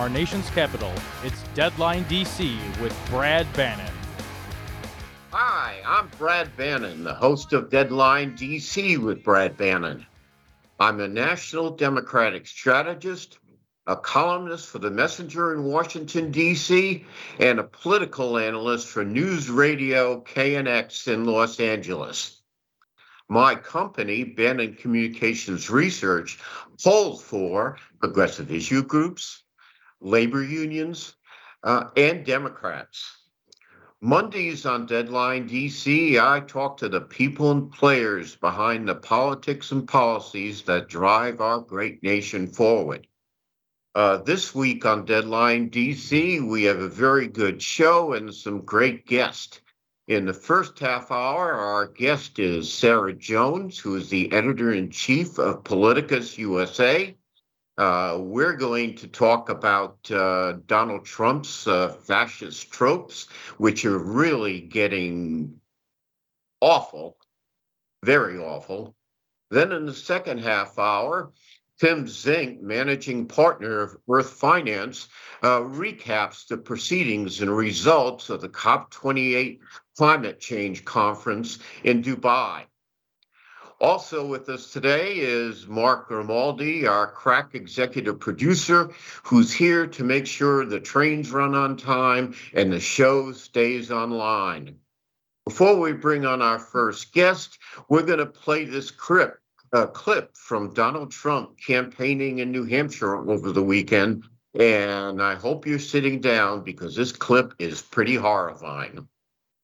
Our nation's capital, it's Deadline DC with Brad Bannon. Hi, I'm Brad Bannon, the host of Deadline DC with Brad Bannon. I'm a national Democratic strategist, a columnist for the Messenger in Washington, D.C., and a political analyst for News Radio KNX in Los Angeles. My company, Bannon Communications Research, polls for progressive issue groups, labor unions, uh, and Democrats. Mondays on Deadline DC, I talk to the people and players behind the politics and policies that drive our great nation forward. Uh, this week on Deadline DC, we have a very good show and some great guests. In the first half hour, our guest is Sarah Jones, who is the editor in chief of Politicus USA. Uh, we're going to talk about uh, Donald Trump's uh, fascist tropes, which are really getting awful, very awful. Then in the second half hour, Tim Zenk, managing partner of Earth Finance, uh, recaps the proceedings and results of the COP28 climate change conference in Dubai. Also with us today is Mark Grimaldi, our crack executive producer, who's here to make sure the trains run on time and the show stays online. Before we bring on our first guest, we're going to play this clip a clip from Donald Trump campaigning in New Hampshire over the weekend. And I hope you're sitting down because this clip is pretty horrifying.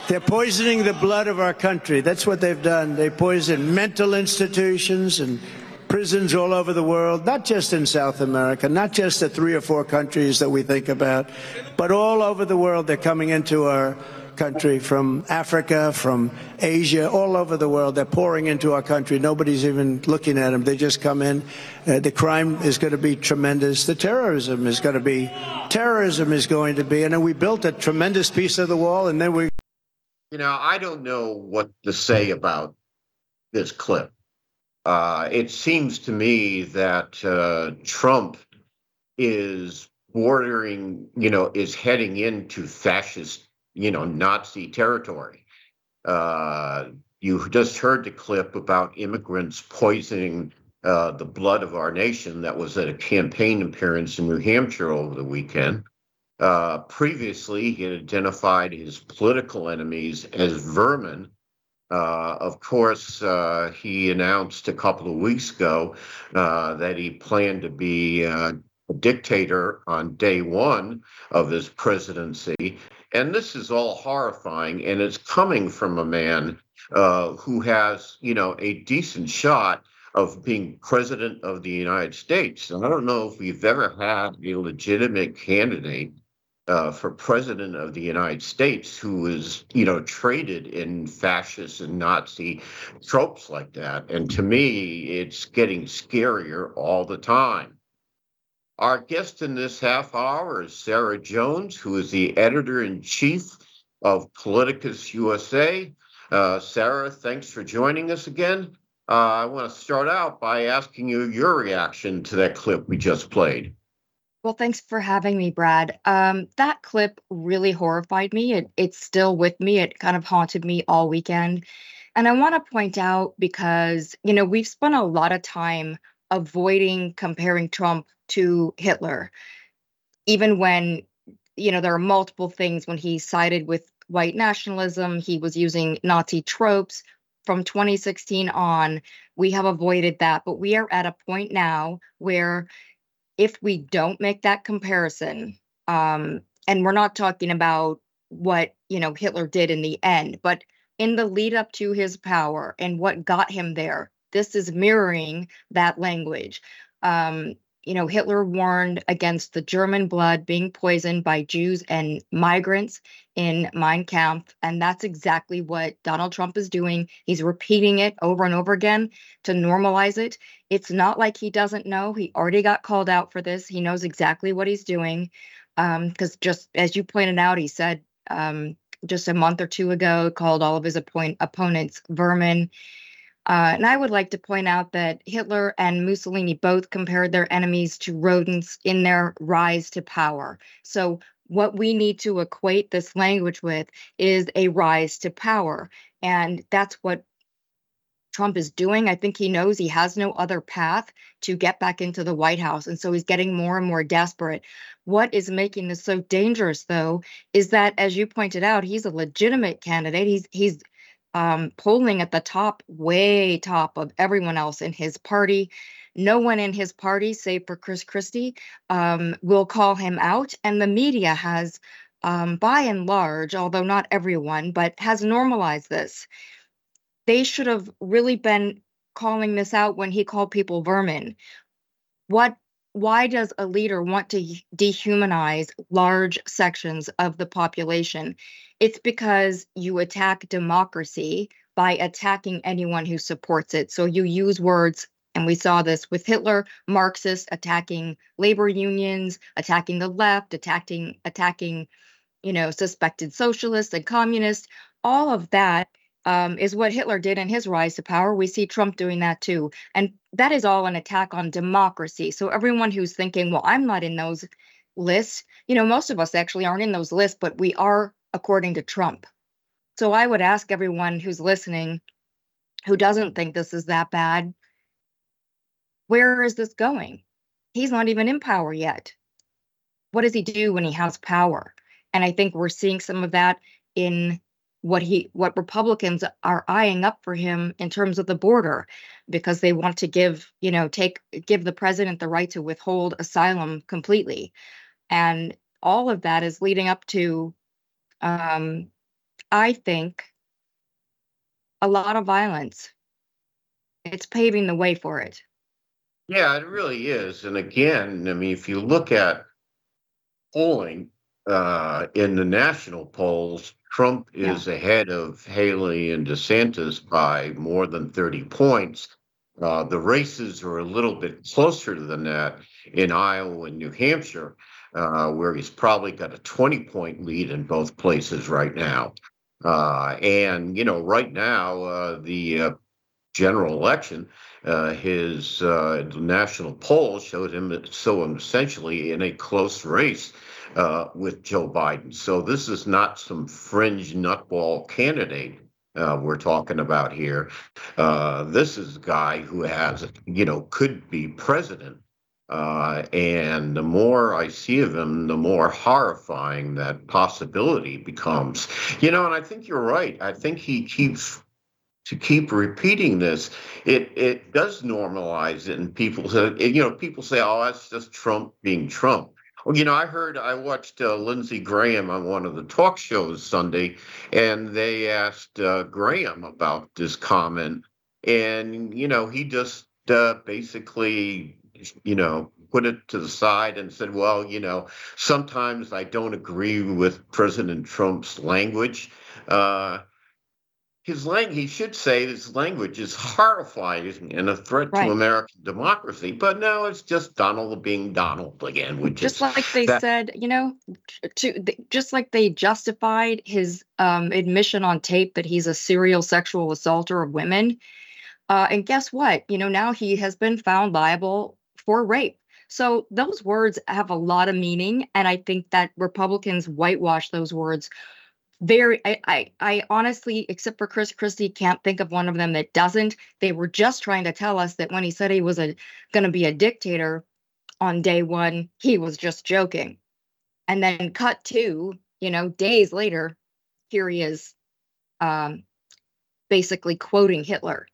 They're poisoning the blood of our country. That's what they've done. They poison mental institutions and prisons all over the world, not just in South America, not just the three or four countries that we think about, but all over the world. They're coming into our country, from Africa, from Asia, all over the world. They're pouring into our country. Nobody's even looking at them. They just come in. Uh, the crime is going to be tremendous. The terrorism is going to be, terrorism is going to be. And then we built a tremendous piece of the wall, and then we. You know, I don't know what to say about this clip. Uh, it seems to me that uh, Trump is bordering, you know, is heading into fascist you know, Nazi territory. Uh, you just heard the clip about immigrants poisoning uh, the blood of our nation. That was at a campaign appearance in New Hampshire over the weekend. Uh, previously, he had identified his political enemies as vermin. Uh, of course, uh, he announced a couple of weeks ago uh, that he planned to be uh, a dictator on day one of his presidency. And this is all horrifying, and it's coming from a man who has, you know, a decent shot of being president of the United States. And I don't know if we've ever had a legitimate candidate uh, for president of the United States who is, you know, traded in fascist and Nazi tropes like that. And to me, it's getting scarier all the time. Our guest in this half hour is Sarah Jones, who is the editor in chief of Politicus USA. Uh, Sarah, thanks for joining us again. Uh, I want to start out by asking you your reaction to that clip we just played. Well, thanks for having me, Brad. Um, that clip really horrified me. It, it's still with me. It kind of haunted me all weekend. And I want to point out because, you know, we've spent a lot of time avoiding comparing Trump to Hitler, even when, you know, there are multiple things when he sided with white nationalism, he was using Nazi tropes. From 2016 on, we have avoided that, but we are at a point now where if we don't make that comparison, um, and we're not talking about what you know Hitler did in the end, but in the lead up to his power and what got him there, this is mirroring that language. Um, you know, Hitler warned against the German blood being poisoned by Jews and migrants in Mein Kampf. And that's exactly what Donald Trump is doing. He's repeating it over and over again to normalize it. It's not like he doesn't know. He already got called out for this. He knows exactly what he's doing. Because um, just as you pointed out, he said um, just a month or two ago, called all of his appoint- opponents vermin. Uh, and I would like to point out that Hitler and Mussolini both compared their enemies to rodents in their rise to power. So, what we need to equate this language with is a rise to power. And that's what Trump is doing. I think he knows he has no other path to get back into the White House. And so he's getting more and more desperate. What is making this so dangerous, though, is that, as you pointed out, he's a legitimate candidate. He's he's um, polling at the top, way top of everyone else in his party. No one in his party, save for Chris Christie, um, will call him out. And the media has, um, by and large, although not everyone, but has normalized this. They should have really been calling this out when he called people vermin. What why does a leader want to dehumanize large sections of the population? It's because you attack democracy by attacking anyone who supports it. So you use words, and we saw this with Hitler, Marxists attacking labor unions, attacking the left, attacking attacking, you know, suspected socialists and communists. All of that um, is what Hitler did in his rise to power. We see Trump doing that too. And that is all an attack on democracy. So everyone who's thinking, well, I'm not in those lists, you know, most of us actually aren't in those lists, but we are according to Trump. So I would ask everyone who's listening who doesn't think this is that bad, where is this going? He's not even in power yet. What does he do when he has power? And I think we're seeing some of that in what he what Republicans are eyeing up for him in terms of the border because they want to give, you know, take give the president the right to withhold asylum completely. And all of that is leading up to um I think a lot of violence. It's paving the way for it. Yeah, it really is. And again, I mean, if you look at polling uh, in the national polls, Trump is yeah. ahead of Haley and DeSantis by more than 30 points. Uh, the races are a little bit closer than that in Iowa and New Hampshire, uh, where he's probably got a 20 point lead in both places right now. Uh, and, you know, right now, uh, the uh, general election, uh, his national poll showed him so essentially in a close race uh, with Joe Biden. So this is not some fringe nutball candidate uh, we're talking about here. Uh, this is a guy who has, you know, could be president. Uh, and the more I see of him, the more horrifying that possibility becomes. You know, and I think you're right. I think he keeps to keep repeating this, it it does normalize it, and people say, you know, people say, "Oh, that's just Trump being Trump." Well, you know, I heard I watched uh, Lindsey Graham on one of the talk shows Sunday, and they asked uh, Graham about this comment, and you know, he just uh, basically, you know, put it to the side and said, "Well, you know, sometimes I don't agree with President Trump's language." Uh, his language, he should say his language is horrifying and a threat right. to American democracy. But no, it's just Donald being Donald again. Which just like they that, said, you know, to just like they justified his um, admission on tape that he's a serial sexual assaulter of women. Uh, and guess what? You know, now he has been found liable for rape. So those words have a lot of meaning, and I think that Republicans whitewash those words very I, I i honestly except for chris christie can't think of one of them that doesn't. They were just trying to tell us that when he said he was a going to be a dictator on day one he was just joking. And then cut to you know days later here he is um basically quoting hitler.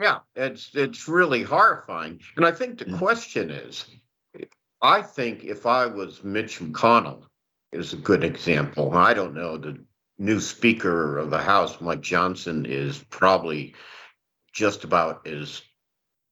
Yeah it's it's really horrifying. And i think the mm. question is i think if i was mitch mcconnell is a good example. I don't know. The new Speaker of the House, Mike Johnson, is probably just about as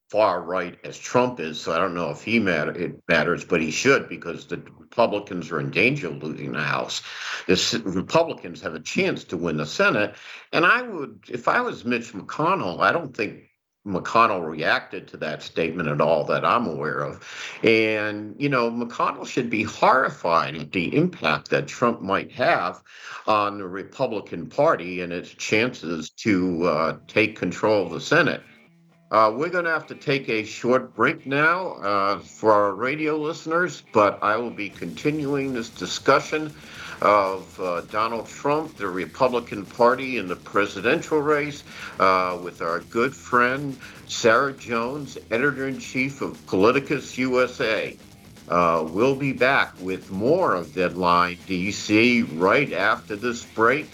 far right as Trump is. So I don't know if he matter it matters, but he should because the Republicans are in danger of losing the House. The Republicans have a chance to win the Senate, and I would, if I was Mitch McConnell, I don't think McConnell reacted to that statement at all that I'm aware of. And, you know, McConnell should be horrified at the impact that Trump might have on the Republican Party and its chances to uh, take control of the Senate. Uh, we're going to have to take a short break now uh, for our radio listeners, but I will be continuing this discussion of uh, Donald Trump, the Republican Party, in the presidential race uh, with our good friend Sarah Jones, editor in chief of Politicus USA. Uh, we'll be back with more of Deadline DC right after this break.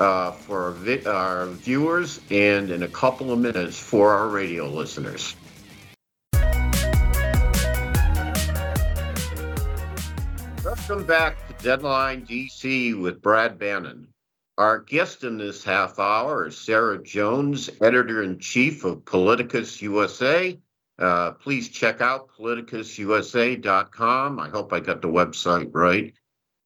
Uh, for our, vi- our viewers and in a couple of minutes for our radio listeners. Welcome back Deadline DC with Brad Bannon. Our guest in this half hour is Sarah Jones, editor in chief of Politicus USA. Uh, please check out politicususa.com. I hope I got the website right.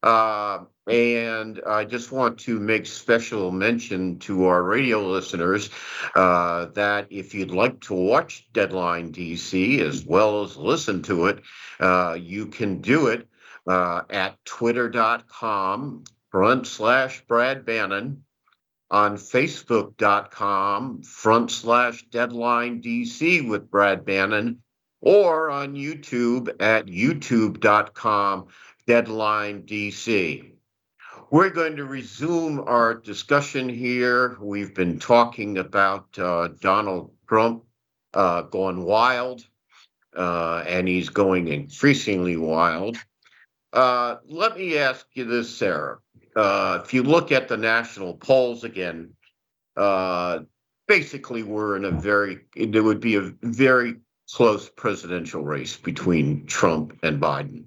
Uh, and I just want to make special mention to our radio listeners uh, that if you'd like to watch Deadline DC as well as listen to it, uh, you can do it uh, at twitter.com front slash Brad Bannon, on facebook.com front slash Deadline DC with Brad Bannon, or on YouTube at youtube.com Deadline DC. We're going to resume our discussion here. We've been talking about uh, Donald Trump uh, going wild, uh, and he's going increasingly wild. Uh, let me ask you this, Sarah. Uh, if you look at the national polls again, uh, basically we're in a very, there would be a very close presidential race between Trump and Biden.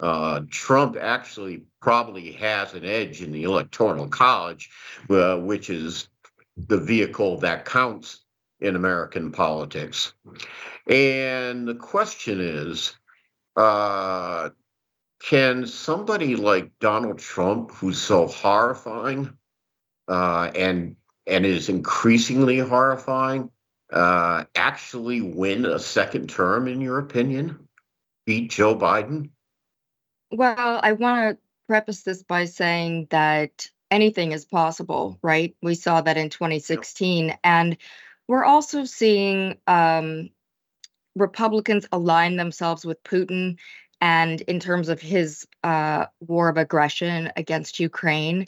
Uh, Trump actually probably has an edge in the electoral college, uh, which is the vehicle that counts in American politics. And the question is, uh, can somebody like Donald Trump, who's so horrifying uh, and and is increasingly horrifying, uh, actually win a second term? In your opinion, beat Joe Biden? Well, I want to preface this by saying that anything is possible, right? We saw that in 2016, and we're also seeing um, Republicans align themselves with Putin and in terms of his uh, war of aggression against Ukraine.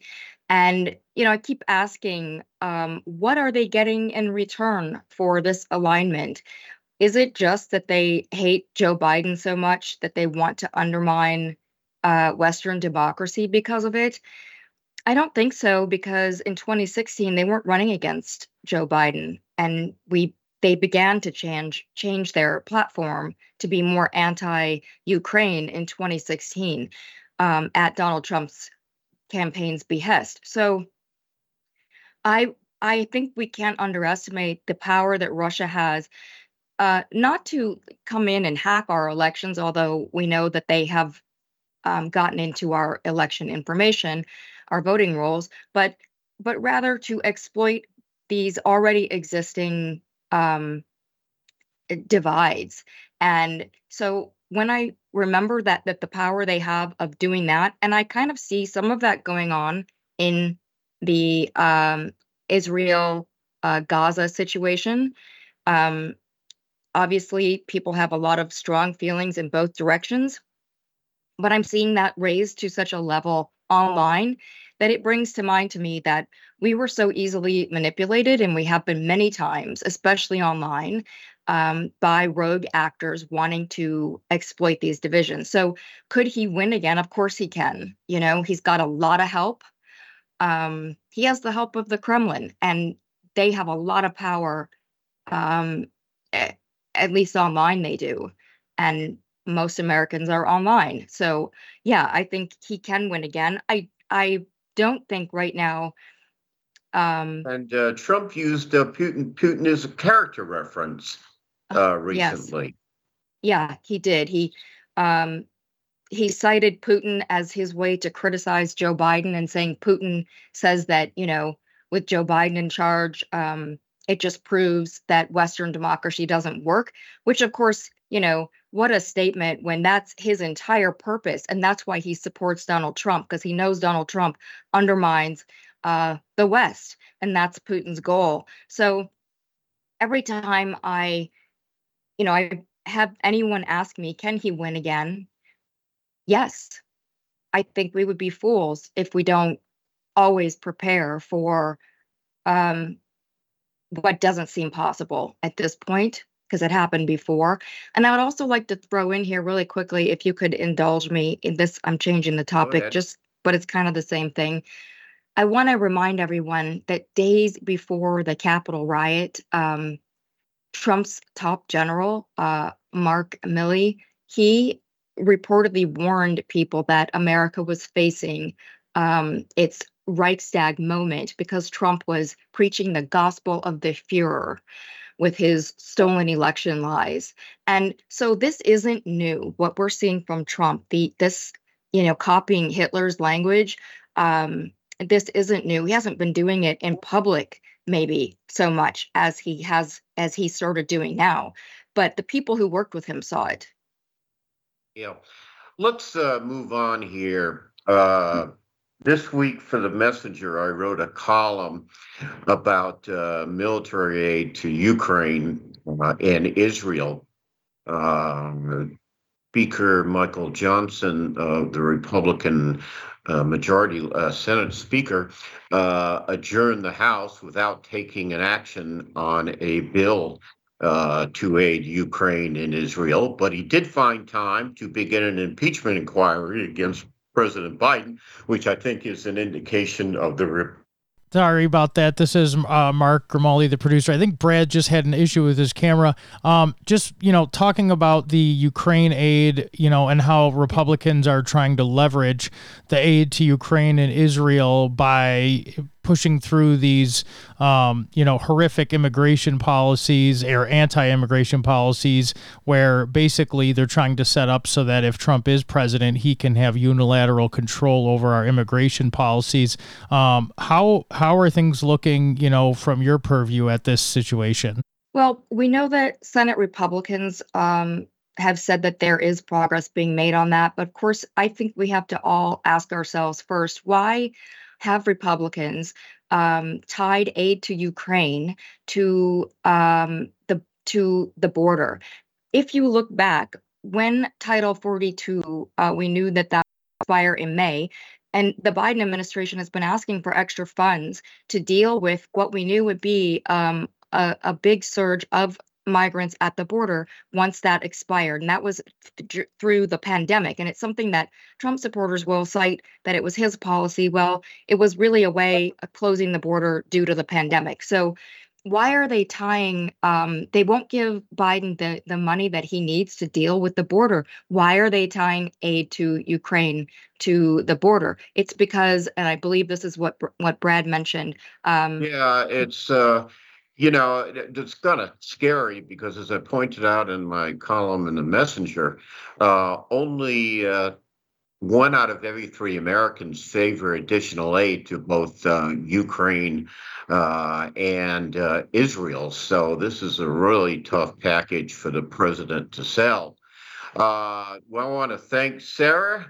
And, you know, I keep asking, um, what are they getting in return for this alignment? Is it just that they hate Joe Biden so much that they want to undermine uh, Western democracy because of it? I don't think so, because in 2016, they weren't running against Joe Biden. And we they began to change change their platform to be more anti-Ukraine in 2016 um, at Donald Trump's campaign's behest. So I I think we can't underestimate the power that Russia has. Uh, not to come in and hack our elections, although we know that they have um, gotten into our election information, our voting rolls, but but rather to exploit these already existing um, divides. And so when I remember that that the power they have of doing that, and I kind of see some of that going on in the um, Israel uh, Gaza situation. Um, obviously, people have a lot of strong feelings in both directions, but I'm seeing that raised to such a level online that it brings to mind to me that we were so easily manipulated, and we have been many times, especially online, um, by rogue actors wanting to exploit these divisions. So, could he win again? Of course, he can. You know, he's got a lot of help. Um, he has the help of the Kremlin, and they have a lot of power. Um, at least online, they do, and most Americans are online. So, yeah, I think he can win again. I I don't think right now. Um, and uh, Trump used uh, Putin. Putin as a character reference uh, recently. Yes. Yeah, he did. He um, he cited Putin as his way to criticize Joe Biden and saying Putin says that you know with Joe Biden in charge, um, it just proves that Western democracy doesn't work. Which, of course, you know, what a statement when that's his entire purpose, and that's why he supports Donald Trump because he knows Donald Trump undermines uh, the West, and that's Putin's goal. So every time I, you know, I have anyone ask me, can he win again? Yes. I think we would be fools if we don't always prepare for um, what doesn't seem possible at this point because it happened before. And I would also like to throw in here really quickly, if you could indulge me in this, I'm changing the topic just, but it's kind of the same thing. I want to remind everyone that days before the Capitol riot, um, Trump's top general, uh, Mark Milley, he reportedly warned people that America was facing um, its Reichstag moment because Trump was preaching the gospel of the Fuhrer with his stolen election lies. And so this isn't new. What we're seeing from Trump, the this, you know, copying Hitler's language, um, this isn't new. He hasn't been doing it in public maybe so much as he has as he started doing now. But the people who worked with him saw it. Yeah. Let's uh, move on here. Uh, this week for the Messenger, I wrote a column about uh, military aid to Ukraine uh, and Israel. Um, Speaker Michael Johnson, the Republican uh, majority uh, Senate Speaker, uh, adjourned the House without taking an action on a bill uh, to aid Ukraine and Israel, but he did find time to begin an impeachment inquiry against President Biden, which I think is an indication of the Sorry about that. This is uh, Mark Grimaldi, the producer. I think Brad just had an issue with his camera. Um, just you know, talking about the Ukraine aid, you know, and how Republicans are trying to leverage the aid to Ukraine and Israel by pushing through these, um, you know, horrific immigration policies or anti-immigration policies, where basically they're trying to set up so that if Trump is president, he can have unilateral control over our immigration policies. Um, how how are things looking, you know, from your purview at this situation? Well, we know that Senate Republicans um, have said that there is progress being made on that. But of course, I think we have to all ask ourselves first why have Republicans um, tied aid to Ukraine to um, the to the border. If you look back, when Title 42, uh, we knew that that expire in May, and the Biden administration has been asking for extra funds to deal with what we knew would be um, a, a, big surge of migrants at the border once that expired. And that was th- through the pandemic. And it's something that Trump supporters will cite that it was his policy. Well, it was really a way of closing the border due to the pandemic. So why are they tying um, they won't give biden the, the money that he needs to deal with the border why are they tying aid to ukraine to the border it's because and i believe this is what what brad mentioned um, yeah it's uh you know, it's kind of scary because, as I pointed out in my column in the Messenger, uh, only uh, one out of every three Americans favor additional aid to both uh, Ukraine uh, and uh, Israel. So this is a really tough package for the president to sell. Uh, well, I want to thank Sarah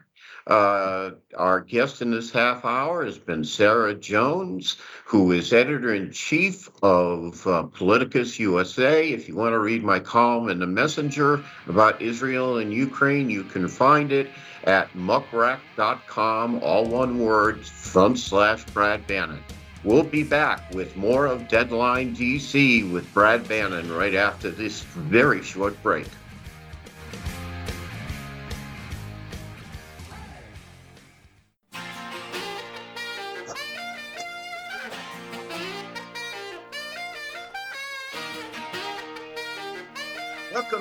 uh, our guest in this half hour has been Sarah Jones, who is editor in chief of uh, Politicus USA. If you want to read my column in the Messenger about Israel and Ukraine, you can find it at muckrack.com, all one word, front slash Brad Bannon. We'll be back with more of Deadline DC with Brad Bannon right after this very short break.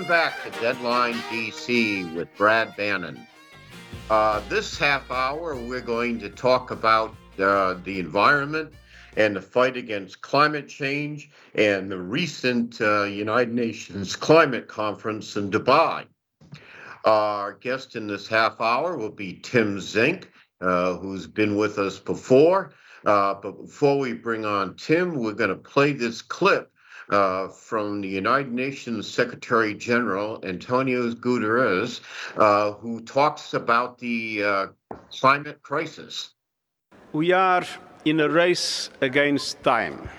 Welcome back to Deadline DC with Brad Bannon. Uh, this half hour, we're going to talk about uh, the environment and the fight against climate change and the recent uh, United Nations Climate Conference in Dubai. Our guest in this half hour will be Tim Zenk, uh, who's been with us before. Uh, but before we bring on Tim, we're going to play this clip uh, from the United Nations Secretary General Antonio Guterres, uh, who talks about the uh, climate crisis. We are in a race against time.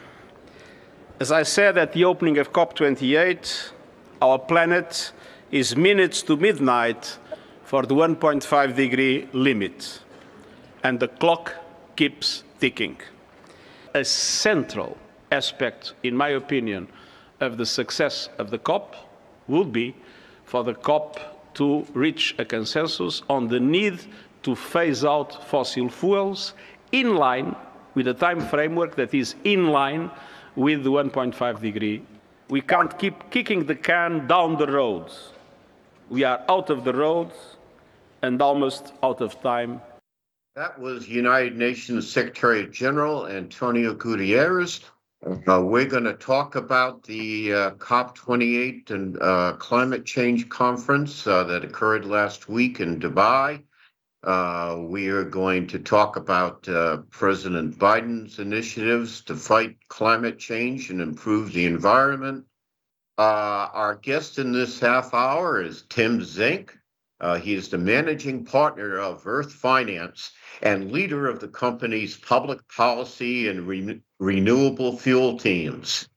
As I said at the opening of COP28, our planet is minutes to midnight for the 1.5 degree limit, and the clock keeps ticking. A central aspect, in my opinion, of the success of the COP would be for the COP to reach a consensus on the need to phase out fossil fuels in line with a time framework that is in line with the 1.5 degree. We can't keep kicking the can down the road. We are out of the road and almost out of time. That was United Nations Secretary General Antonio Guterres uh, we're going to talk about the uh, COP28 and uh, climate change conference uh, that occurred last week in Dubai. Uh, we are going to talk about uh, President Biden's initiatives to fight climate change and improve the environment. our guest in this half hour is Tim Zenk. He is the managing partner of Earth Finance and leader of the company's public policy and re- renewable fuel teams.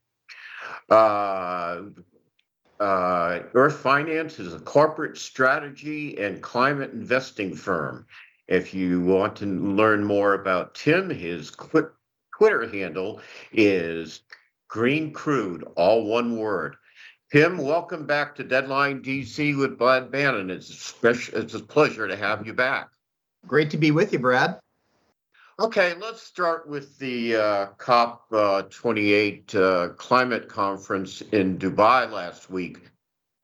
Uh, uh, Earth Finance is a corporate strategy and climate investing firm. If you want to learn more about Tim, his Twitter handle is Green Crude, all one word. Tim, welcome back to Deadline DC with Brad Bannon. It's a, special, it's a pleasure to have you back. Great to be with you, Brad. Okay, let's start with the uh, COP28 uh, climate conference in Dubai last week.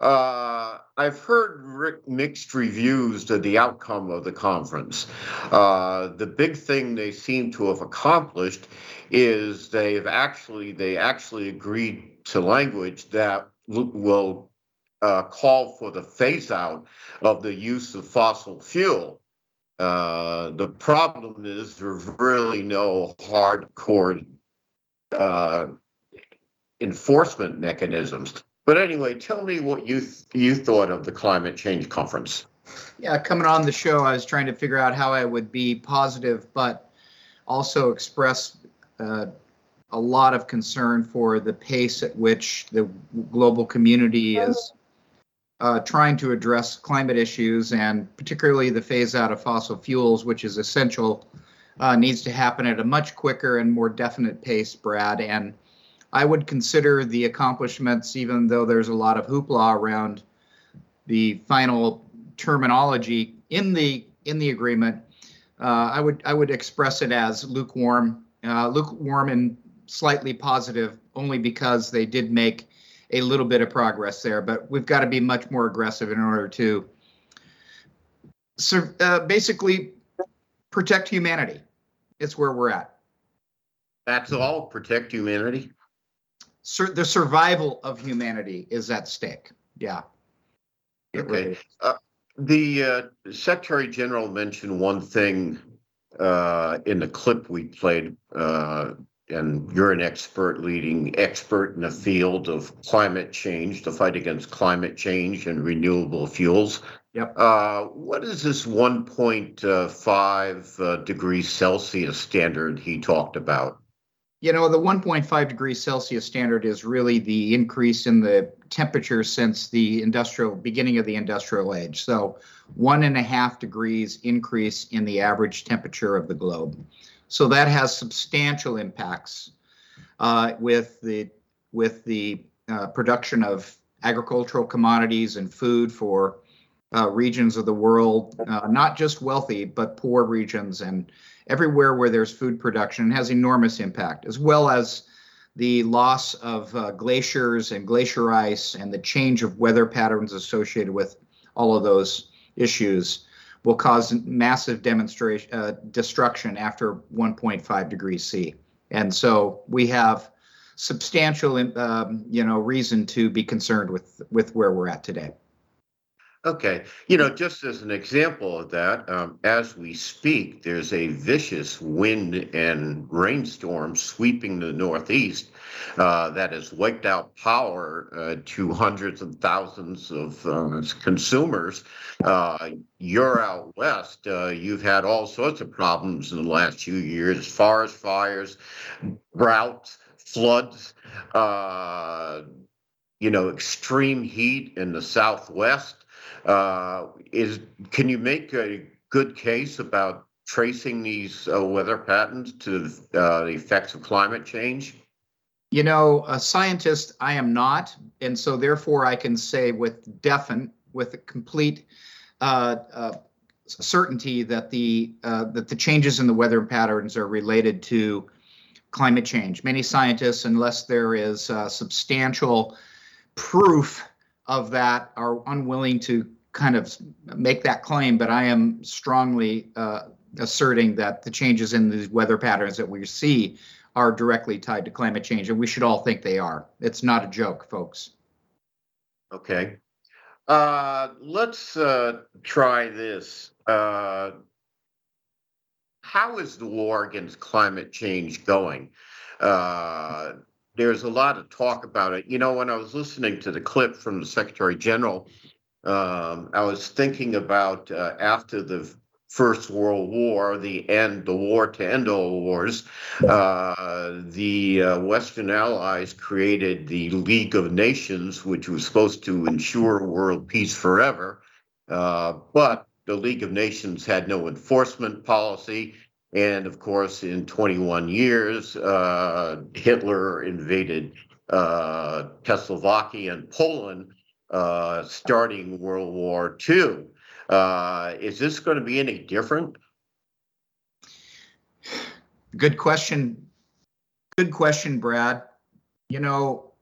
Uh, I've heard mixed reviews of the outcome of the conference. Uh, the big thing they seem to have accomplished is they've actually they actually agreed to language that will uh, call for the phase out of the use of fossil fuel. Uh, the problem is there's really no hardcore uh, enforcement mechanisms. But anyway, tell me what you th- you thought of the climate change conference. Yeah, coming on the show, I was trying to figure out how I would be positive, but also express uh, a lot of concern for the pace at which the global community is uh, trying to address climate issues and particularly the phase out of fossil fuels, which is essential, uh, needs to happen at a much quicker and more definite pace, Brad. And I would consider the accomplishments, even though there's a lot of hoopla around the final terminology in the in the agreement. Uh, I would I would express it as lukewarm, uh, lukewarm and slightly positive, only because they did make a little bit of progress there, but we've got to be much more aggressive in order to so, uh, basically protect humanity. It's where we're at. That's all. Protect humanity. Sur- the survival of humanity is at stake. Yeah. okay. Uh, the uh, Secretary General mentioned one thing uh, in the clip we played uh, and you're an expert, leading expert in the field of climate change, the fight against climate change and renewable fuels. Yep. Uh, what is this 1.5 uh, degrees Celsius standard he talked about? You know, the 1.5 degrees Celsius standard is really the increase in the temperature since the industrial beginning of the industrial age. So, one and a half degrees increase in the average temperature of the globe. So that has substantial impacts uh, with the with the uh, production of agricultural commodities and food for uh, regions of the world, uh, not just wealthy but poor regions, and everywhere where there's food production has enormous impact, as well as the loss of uh, glaciers and glacier ice and the change of weather patterns associated with all of those issues will cause massive demonstration uh, destruction after 1.5 degrees C. And so we have substantial, um, you know, reason to be concerned with with where we're at today. Okay, you know, just as an example of that, um, as we speak, there's a vicious wind and rainstorm sweeping the Northeast uh, that has wiped out power uh, to hundreds of thousands of uh, consumers. Uh, you're out west. Uh, you've had all sorts of problems in the last few years forest fires, droughts, floods. Uh, you know, extreme heat in the Southwest. Uh, is can you make a good case about tracing these uh, weather patterns to uh, the effects of climate change? You know, a scientist I am not, and so therefore I can say with definite, with complete uh, uh, certainty that the that the changes in the weather patterns are related to climate change. Many scientists, unless there is substantial proof of that, are unwilling to kind of make that claim, but I am strongly uh, asserting that the changes in these weather patterns that we see are directly tied to climate change, and we should all think they are. It's not a joke, folks. Okay. Uh, let's uh, try this. Uh, how is the war against climate change going? Uh, there's a lot of talk about it. You know, when I was listening to the clip from the Secretary General um, I was thinking about uh, after the First World War, the end, the war to end all wars, uh, the uh, Western Allies created the League of Nations, which was supposed to ensure world peace forever. Uh, but the League of Nations had no enforcement policy. And of course, in 21 years, uh, Hitler invaded uh, Czechoslovakia and Poland uh, starting World War II. Uh, is this going to be any different? Good question. Good question, Brad. You know,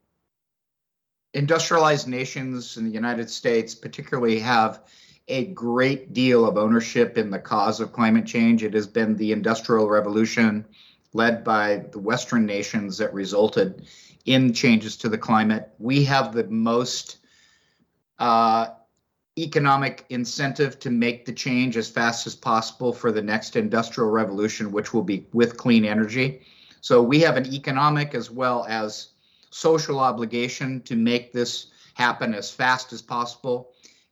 industrialized nations in the United States, particularly, have a great deal of ownership in the cause of climate change. It has been the Industrial Revolution led by the Western nations that resulted in changes to the climate. We have the most uh, economic incentive to make the change as fast as possible for the next industrial revolution, which will be with clean energy. So we have an economic as well as social obligation to make this happen as fast as possible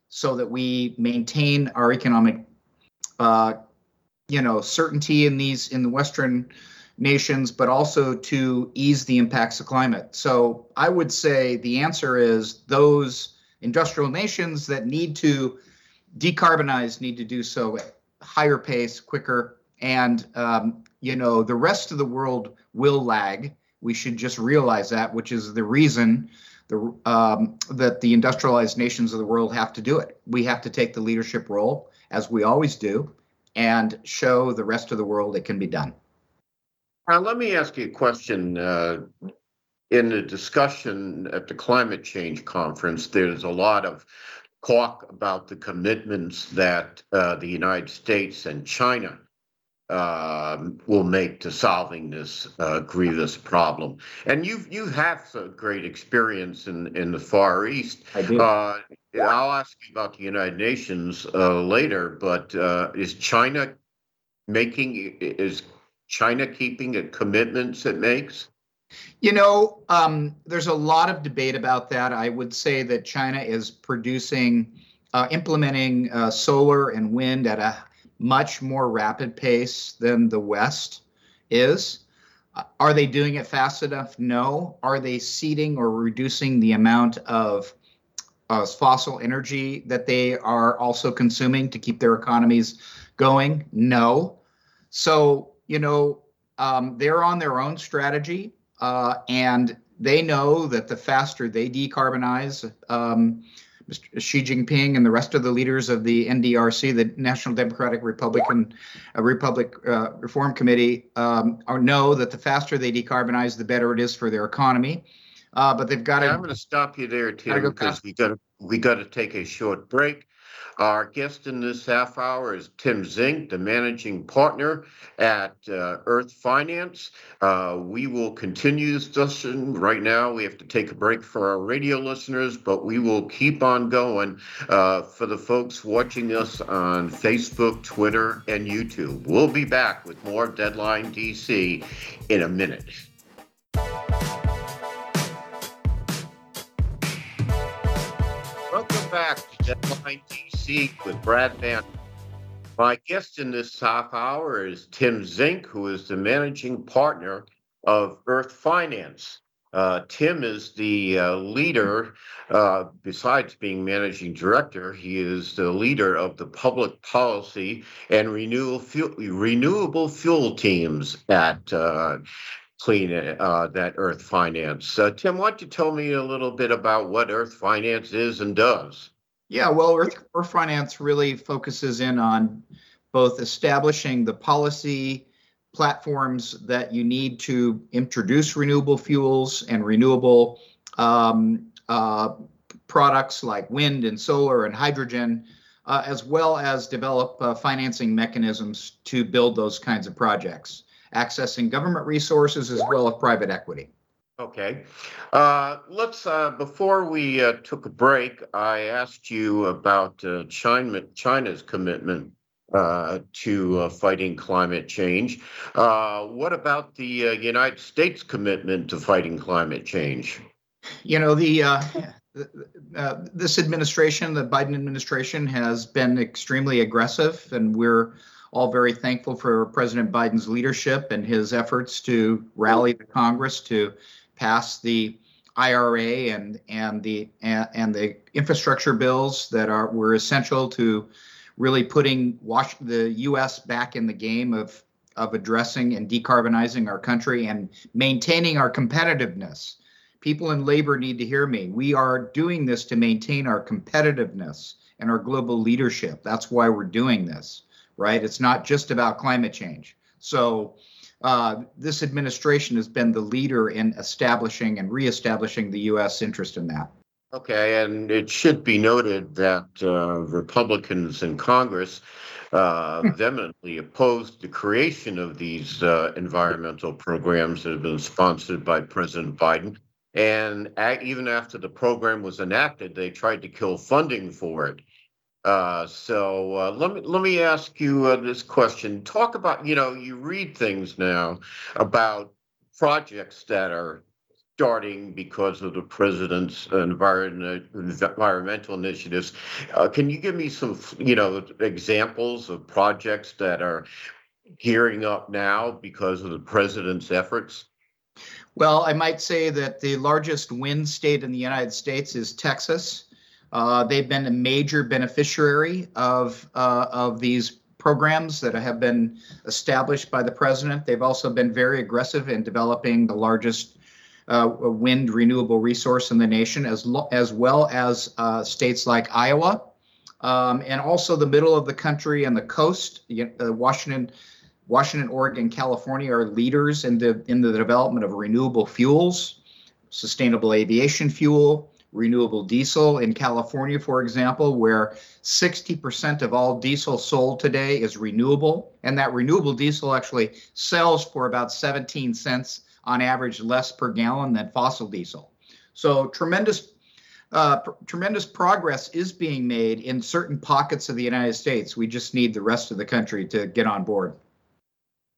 so that we maintain our economic uh, you know certainty in these in the western nations but also to ease the impacts of climate so i would say the answer is those industrial nations that need to decarbonize need to do so at higher pace, quicker, and um, you know the rest of the world will lag. We should just realize that, which is the reason the, um, that the industrialized nations of the world have to do it. We have to take the leadership role, as we always do, and show the rest of the world it can be done. Now, let me ask you a question. Uh, in the discussion at the climate change conference, there's a lot of talk about the commitments that uh, the United States and China uh, will make to solving this uh, grievous problem. And you you have some great experience in, in the Far East. I do. Uh, I'll ask you about the United Nations uh, later, but uh, is China making is China keeping the commitments it makes? You know, um, there's a lot of debate about that. I would say that China is producing, uh, implementing uh, solar and wind at a much more rapid pace than the West is. Uh, are they doing it fast enough? No. Are they ceding or reducing the amount of uh, fossil energy that they are also consuming to keep their economies going? No. So, you know, um, they're on their own strategy. Uh, and they know that the faster they decarbonize, um, Mr. Xi Jinping and the rest of the leaders of the NDRC, the National Democratic Republican uh, Republic uh, Reform Committee, um, are, know that the faster they decarbonize, the better it is for their economy. Uh, but they've got to. I'm going to stop you there, Tim, because we got we got to take a short break. Our guest in this half hour is Tim Zenk, the managing partner at uh, Earth Finance. Uh, we will continue this discussion. Right now, we have to take a break for our radio listeners, but we will keep on going uh, for the folks watching us on Facebook, Twitter, and YouTube. We'll be back with more Deadline DC in a minute. Welcome back to Deadline DC with Brad Bannon. My guest in this half hour is Tim Zenk, who is the managing partner of Earth Finance. Uh, Tim is the uh, leader, uh, besides being managing director, he is the leader of the public policy and renewable fuel, renewable fuel teams at uh, Clean uh, that Earth Finance. Tim, why don't you tell me a little bit about what Earth Finance is and does? Yeah, well, Earth, Earth Finance really focuses in on both establishing the policy platforms that you need to introduce renewable fuels and renewable um, uh, products like wind and solar and hydrogen, uh, as well as develop uh, financing mechanisms to build those kinds of projects, accessing government resources as well as private equity. Okay. Uh, let's, uh, before we uh, took a break, I asked you about uh, China, China's commitment uh, to uh, fighting climate change. What about the United States commitment to fighting climate change? You know, the this administration, the Biden administration, has been extremely aggressive, and we're all very thankful for President Biden's leadership and his efforts to rally the Congress to pass the IRA and and the and, and the infrastructure bills that are were essential to really putting wash, the U.S. back in the game of of addressing and decarbonizing our country and maintaining our competitiveness. People in labor need to hear me. We are doing this to maintain our competitiveness and our global leadership. That's why we're doing this, right? It's not just about climate change. So, uh, this administration has been the leader in establishing and reestablishing the U.S. interest in that. Okay, and it should be noted that uh, Republicans in Congress uh, hmm. vehemently opposed the creation of these uh, environmental programs that have been sponsored by President Biden. And even after the program was enacted, they tried to kill funding for it. Uh, so uh, let me let me ask you uh, this question. Talk about you know you read things now about projects that are starting because of the president's environment, environmental initiatives. Uh, can you give me some, you know, examples of projects that are gearing up now because of the president's efforts? Well, I might say that the largest wind state in the United States is Texas. Uh, they've been a major beneficiary of uh, of these programs that have been established by the president. They've also been very aggressive in developing the largest uh, wind renewable resource in the nation, as lo- as well as uh, states like Iowa, um, and also the middle of the country and the coast. Uh, Washington, Washington, Oregon, California are leaders in the in the development of renewable fuels, sustainable aviation fuel, renewable diesel in California, for example, where 60% of all diesel sold today is renewable. And that renewable diesel actually sells for about 17 cents on average less per gallon than fossil diesel. So tremendous, uh, pr- tremendous progress is being made in certain pockets of the United States. We just need the rest of the country to get on board.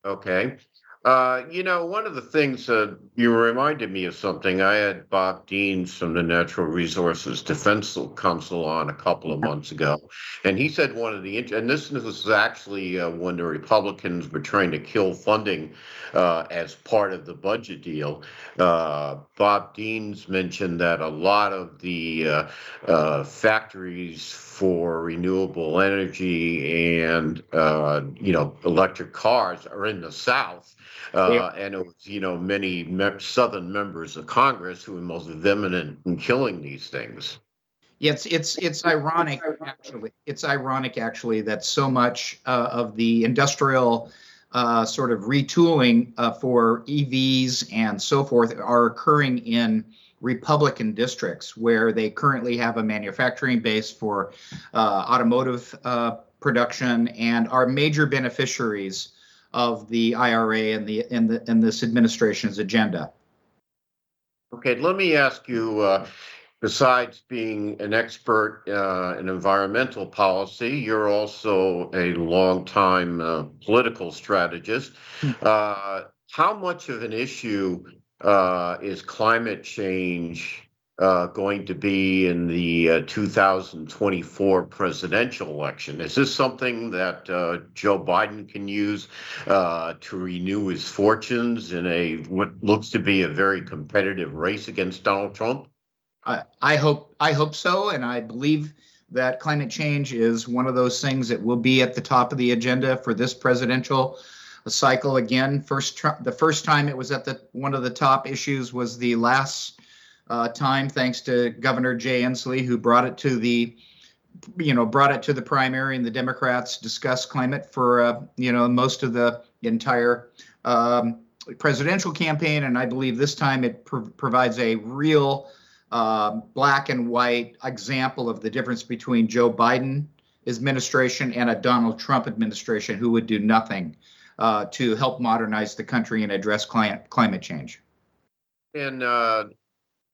Okay. Uh, you know, one of the things uh, you reminded me of something. I had Bob Deans from the Natural Resources Defense Council on a couple of months ago, and he said one of the and this was actually uh, when the Republicans were trying to kill funding uh, as part of the budget deal. Uh, Bob Deans mentioned that a lot of the uh, factories for renewable energy and you know electric cars are in the South uh, and it was, you know, many me- Southern members of Congress who were most vehement in killing these things. Yeah, it's it's it's ironic actually. It's ironic actually that so much uh, of the industrial uh, sort of retooling uh, for EVs and so forth are occurring in Republican districts where they currently have a manufacturing base for uh, automotive uh, production and are major beneficiaries of the IRA and the and the and this administration's agenda. Okay, let me ask you. Uh, besides being an expert uh, in environmental policy, you're also a longtime uh, political strategist. Hmm. Uh, how much of an issue uh, is climate change going to be in the uh, 2024 presidential election? Is this something that uh, Joe Biden can use uh, to renew his fortunes in a what looks to be a very competitive race against Donald Trump? I, I hope I hope so, and I believe that climate change is one of those things that will be at the top of the agenda for this presidential cycle again. First, the first time it was at the one of the top issues was the last uh, time, thanks to Governor Jay Inslee, who brought it to the, you know, brought it to the primary, and the Democrats discussed climate for, uh, you know, most of the entire um, presidential campaign. And I believe this time it provides a real uh, black and white example of the difference between Joe Biden administration and a Donald Trump administration who would do nothing uh, to help modernize the country and address climate climate change. And uh,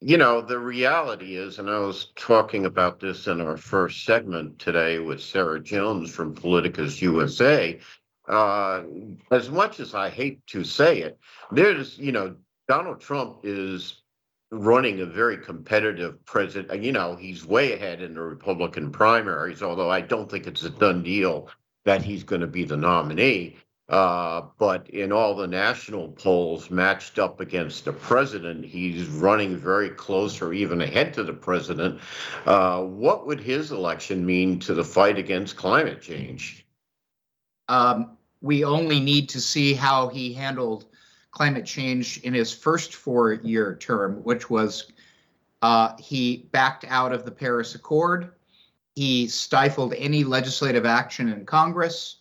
you know, the reality is, and I was talking about this in our first segment today with Sarah Jones from Politicus USA. Uh, as much as I hate to say it, there's, you know, Donald Trump is running a very competitive president. You know, he's way ahead in the Republican primaries, although I don't think it's a done deal that he's going to be the nominee. Uh, but in all the national polls matched up against the president, he's running very close or even ahead to the president. Uh, what would his election mean to the fight against climate change? Um, we only need to see how he handled climate change in his first four year term, which was uh, he backed out of the Paris Accord. He stifled any legislative action in Congress.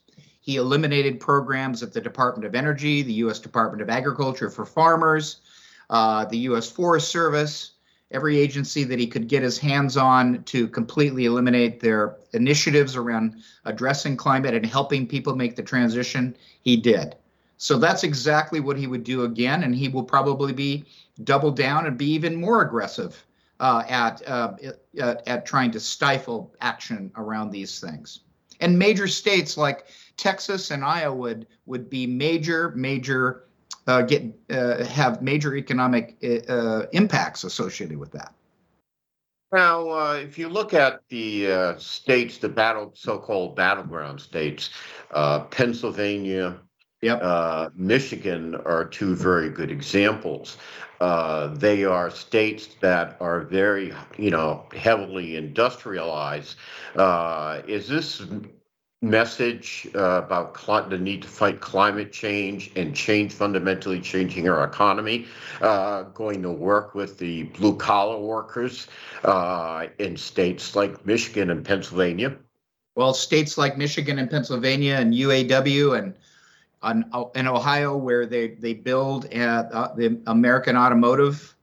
He eliminated programs at the Department of Energy, the U.S. Department of Agriculture for farmers, uh, the U.S. Forest Service, every agency that he could get his hands on to completely eliminate their initiatives around addressing climate and helping people make the transition, he did. So that's exactly what he would do again, and he will probably be double down and be even more aggressive uh, at, uh, at at trying to stifle action around these things. And major states like Texas and Iowa would, would be major, major, uh, get uh, have major economic uh, impacts associated with that. Now, uh, if you look at the uh, states, the battle, so-called battleground states, uh, Pennsylvania, Yep. Michigan are two very good examples. they are states that are very, you know, heavily industrialized. is this message uh, about cl- the need to fight climate change and change fundamentally changing our economy, uh, going to work with the blue collar workers uh, in states like Michigan and Pennsylvania. Well, states like Michigan and Pennsylvania and UAW and in Ohio, where they they build uh, the American automotive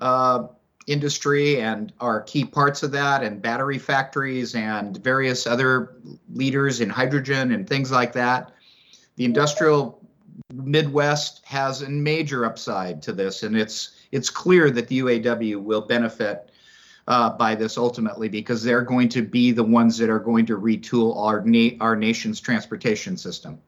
uh, industry and are key parts of that, and battery factories and various other leaders in hydrogen and things like that. The industrial Midwest has a major upside to this, and it's it's clear that the UAW will benefit uh, by this ultimately because they're going to be the ones that are going to retool our na- our nation's transportation system.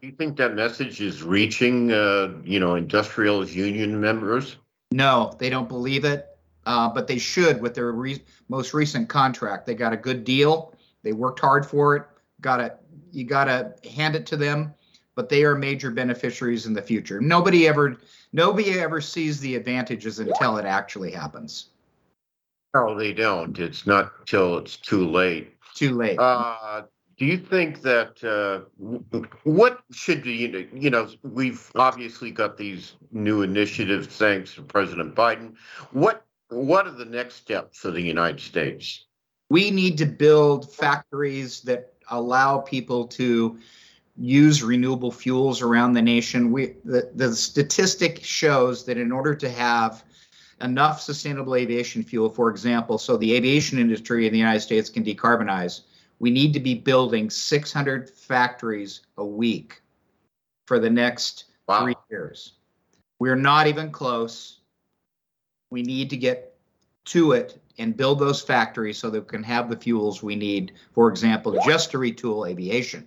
Do you think that message is reaching, uh, you know, industrial union members? No, they don't believe it uh, but they should with their re- most recent contract. They got a good deal. They worked hard for it. Got it. You got to hand it to them. But they are major beneficiaries in the future. Nobody ever, nobody ever sees the advantages until it actually happens. No, they don't. It's not till it's too late. Too late. Uh, do you think that uh, what should be, you know, we've obviously got these new initiatives thanks to President Biden. What what are the next steps for the United States? We need to build factories that allow people to use renewable fuels around the nation. We the, the statistic shows that in order to have enough sustainable aviation fuel, for example, so the aviation industry in the United States can decarbonize, we need to be building 600 factories a week for the next Wow. three years. We're not even close. We need to get to it and build those factories so that we can have the fuels we need, for example, just to retool aviation,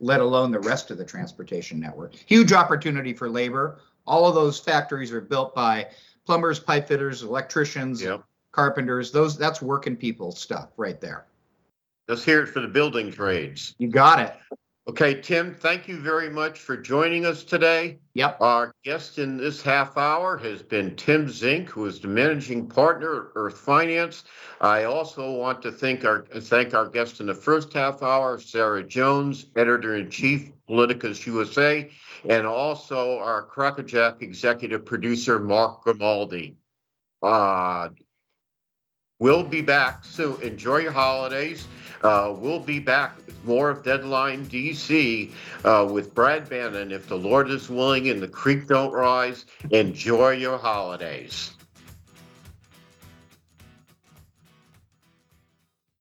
let alone the rest of the transportation network. Huge opportunity for labor. All of those factories are built by plumbers, pipe fitters, electricians, Yep. carpenters. Those that's working people stuff right there. Let's hear it for the building trades. You got it. Okay, Tim, thank you very much for joining us today. Yep. Our guest in this half hour has been Tim Zenk, who is the managing partner at Earth Finance. I also want to thank our thank our guest in the first half hour, Sarah Jones, editor in chief, Politicus USA, and also our Crackerjack executive producer, Mark Grimaldi. Uh, we'll be back soon. Enjoy your holidays. Uh, we'll be back with more of Deadline DC uh, with Brad Bannon. If the Lord is willing and the creek don't rise, enjoy your holidays.